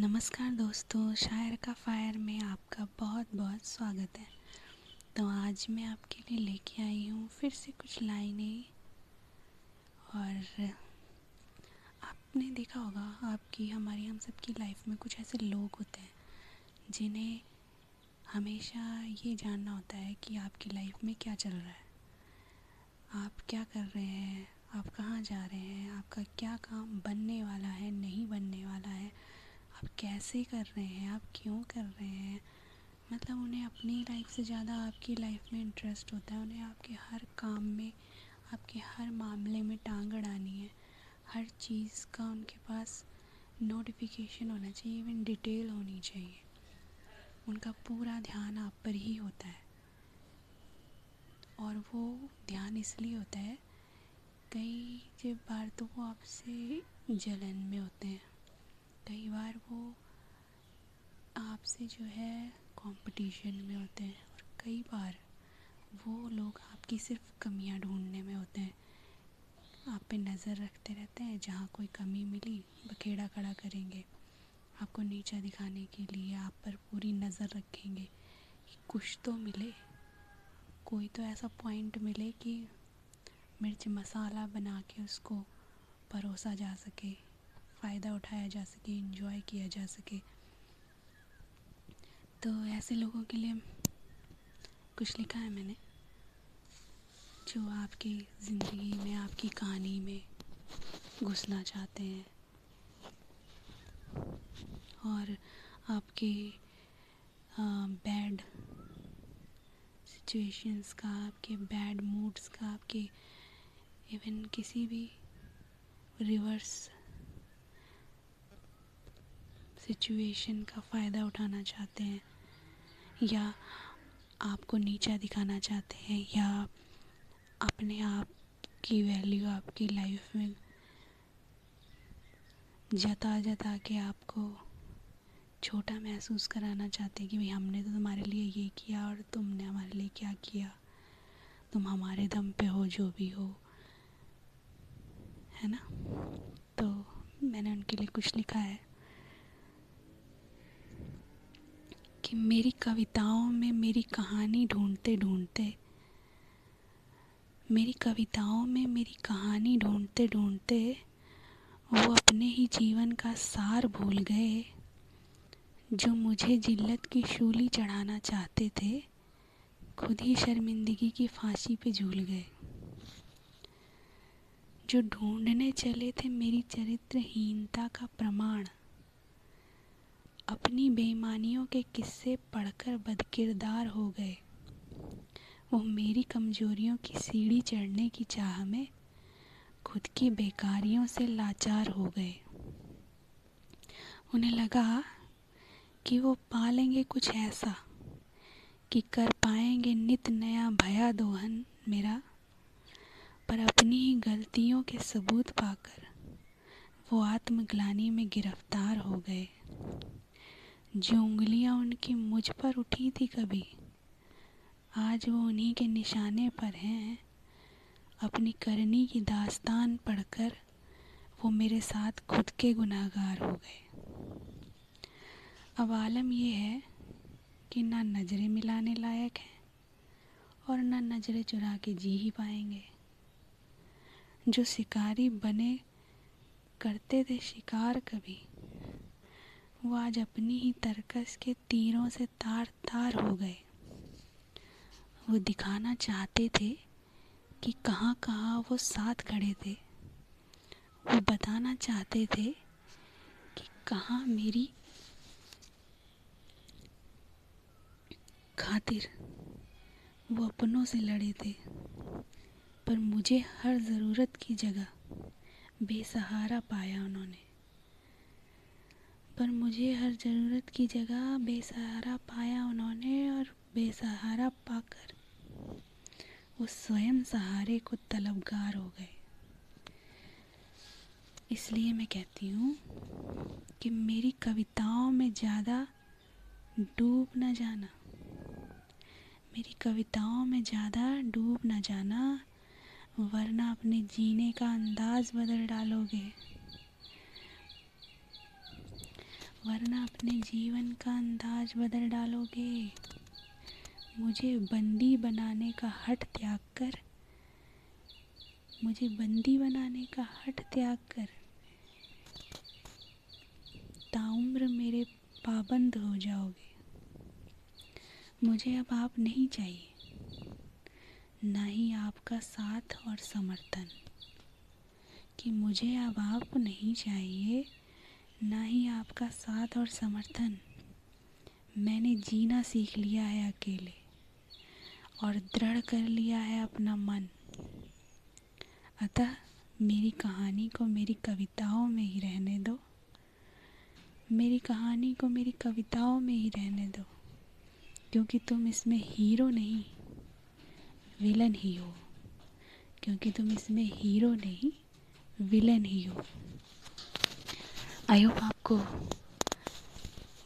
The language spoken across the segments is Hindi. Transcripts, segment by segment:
नमस्कार दोस्तों, शायर का फायर में आपका बहुत बहुत स्वागत है। तो आज मैं आपके लिए लेके आई हूँ फिर से कुछ लाइनें। और आपने देखा होगा आपकी, हमारी, हम सबकी लाइफ में कुछ ऐसे लोग होते हैं, जिन्हें हमेशा ये जानना होता है कि आपकी लाइफ में क्या चल रहा है। आप क्या कर रहे हैं? आप कहाँ जा रहे हैं? आपका क्या काम बनने वाला है, नहीं बनने वाला है? आप कैसे कर रहे हैं? आप क्यों कर रहे हैं? मतलब उन्हें अपनी लाइफ से ज़्यादा आपकी लाइफ में इंटरेस्ट होता है। उन्हें आपके हर काम में, आपके हर मामले में टांग अड़ानी है। हर चीज़ का उनके पास नोटिफिकेशन होना चाहिए इवन डिटेल होनी चाहिए। उनका पूरा ध्यान आप पर ही होता है। और वो ध्यान इसलिए होता है कई बार तो वो आपसे जलन में होते हैं। कई बार वो आपसे जो है कंपटीशन में होते हैं और कई बार वो लोग आपकी सिर्फ़ कमियाँ ढूँढने में होते हैं। आप पे नज़र रखते रहते हैं, जहाँ कोई कमी मिली, बखेड़ा खड़ा करेंगे। आपको नीचा दिखाने के लिए आप पर पूरी नज़र रखेंगे कि कुछ तो मिले। कोई तो ऐसा पॉइंट मिले कि मिर्च मसाला बना के उसको परोसा जा सके। फ़ायदा उठाया जा सके इंजॉय किया जा सके। तो ऐसे लोगों के लिए कुछ लिखा है मैंने, जो आपकी ज़िंदगी में, आपकी कहानी में घुसना चाहते हैं। और आपके बैड सिचुएशंस का, आपके बैड मूड्स का, आपके इवन किसी भी रिवर्स सिचुएशन का फ़ायदा उठाना चाहते हैं, या आपको नीचा दिखाना चाहते हैं, या अपने आप की वैल्यू आपकी लाइफ में जता जता के आपको छोटा महसूस कराना चाहते हैं कि भाई हमने तो तुम्हारे लिए ये किया और तुमने हमारे लिए क्या किया। तुम हमारे दम पे हो, जो भी हो। है ना? तो मैंने उनके लिए कुछ लिखा है। कि मेरी कविताओं में मेरी कहानी ढूंढते ढूंढते, मेरी कविताओं में मेरी कहानी ढूंढते ढूंढते वो अपने ही जीवन का सार भूल गए जो मुझे जिल्लत की शूली चढ़ाना चाहते थे, खुद ही शर्मिंदगी की फांसी पे झूल गए। जो ढूँढने चले थे मेरी चरित्रहीनता का प्रमाण अपनी बेईमानियों के किस्से पढ़कर बदकिरदार हो गए। वो मेरी कमजोरियों की सीढ़ी चढ़ने की चाह में खुद की बेकारियों से लाचार हो गए। उन्हें लगा कि वो पालेंगे कुछ ऐसा, कि कर पाएँगे नित नया भया दोहन मेरा, पर अपनी ही गलतियों के सबूत पाकर वो आत्मग्लानी में गिरफ़्तार हो गए। जो उंगलियाँ उनकी मुझ पर उठी थी कभी, आज वो उन्हीं के निशाने पर हैं। अपनी करनी की दास्तान पढ़कर वो मेरे साथ खुद के गुनाहगार हो गए। अब आलम ये है कि ना नज़रें मिलाने लायक हैं और ना नज़रें चुरा के जी ही पाएँगे। जो शिकारी बने करते थे शिकार कभी वो आज अपनी ही तरकस के तीरों से तार तार हो गए। वो दिखाना चाहते थे कि कहाँ कहाँ वो साथ खड़े थे। वो बताना चाहते थे कि कहाँ मेरी खातिर वो अपनों से लड़े थे। पर मुझे हर ज़रूरत की जगह बेसहारा पाया उन्होंने। पर मुझे हर ज़रूरत की जगह बेसहारा पाया उन्होंने और बेसहारा पाकर वो स्वयं सहारे को तलबगार हो गए। इसलिए मैं कहती हूँ कि मेरी कविताओं में ज़्यादा डूब न जाना, मेरी कविताओं में ज़्यादा डूब न जाना, वरना अपने जीने का अंदाज बदल डालोगे। वरना अपने जीवन का अंदाज बदल डालोगे। मुझे बंदी बनाने का हट त्याग कर। मुझे बंदी बनाने का हट त्याग कर। ताउम्र मेरे पाबंद हो जाओगे। मुझे अब आप नहीं चाहिए। ना ही आपका साथ और समर्थन। कि मुझे अब आप नहीं चाहिए। ना ही आपका साथ और समर्थन। मैंने जीना सीख लिया है अकेले, और दृढ़ कर लिया है अपना मन। अतः मेरी कहानी को मेरी कविताओं में ही रहने दो। मेरी कहानी को मेरी कविताओं में ही रहने दो, क्योंकि तुम इसमें हीरो नहीं, विलन ही हो। क्योंकि तुम इसमें हीरो नहीं, विलन ही हो। आई होप आपको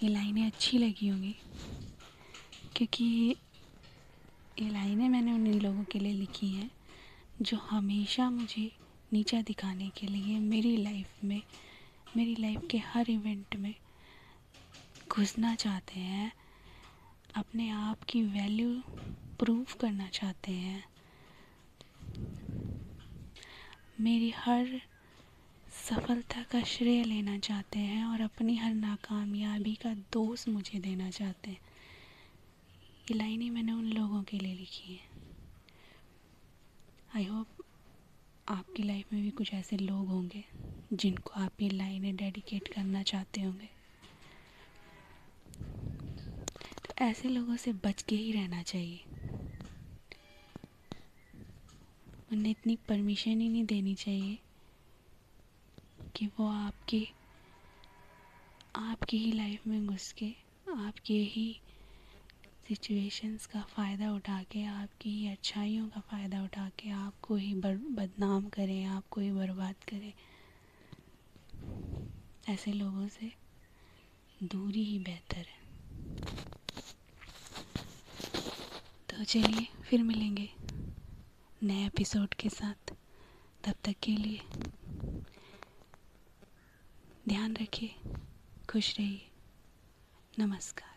ये लाइनें अच्छी लगी होंगी, क्योंकि ये लाइनें मैंने उन लोगों के लिए लिखी हैं जो हमेशा मुझे नीचा दिखाने के लिए मेरी लाइफ में, मेरी लाइफ के हर इवेंट में घुसना चाहते हैं, अपने आप की वैल्यू प्रूव करना चाहते हैं। मेरी हर सफलता का श्रेय लेना चाहते हैं और अपनी हर नाकामयाबी का दोष मुझे देना चाहते हैं। ये लाइनें मैंने उन लोगों के लिए लिखी हैं। आई होप आपकी लाइफ में भी कुछ ऐसे लोग होंगे जिनको आप ये लाइनें डेडिकेट करना चाहते होंगे। तो ऐसे लोगों से बच के ही रहना चाहिए। उन्हें इतनी परमिशन ही नहीं देनी चाहिए कि वो आपकी आपकी ही लाइफ में घुस के आपके ही सिचुएशंस का फ़ायदा उठा के आपकी ही अच्छाइयों का फ़ायदा उठा के आपको ही बर, बदनाम करें आपको ही बर्बाद करें। ऐसे लोगों से दूरी ही बेहतर है। तो चलिए फिर मिलेंगे नए एपिसोड के साथ। तब तक के लिए ध्यान रखिए। खुश रहिए। नमस्कार।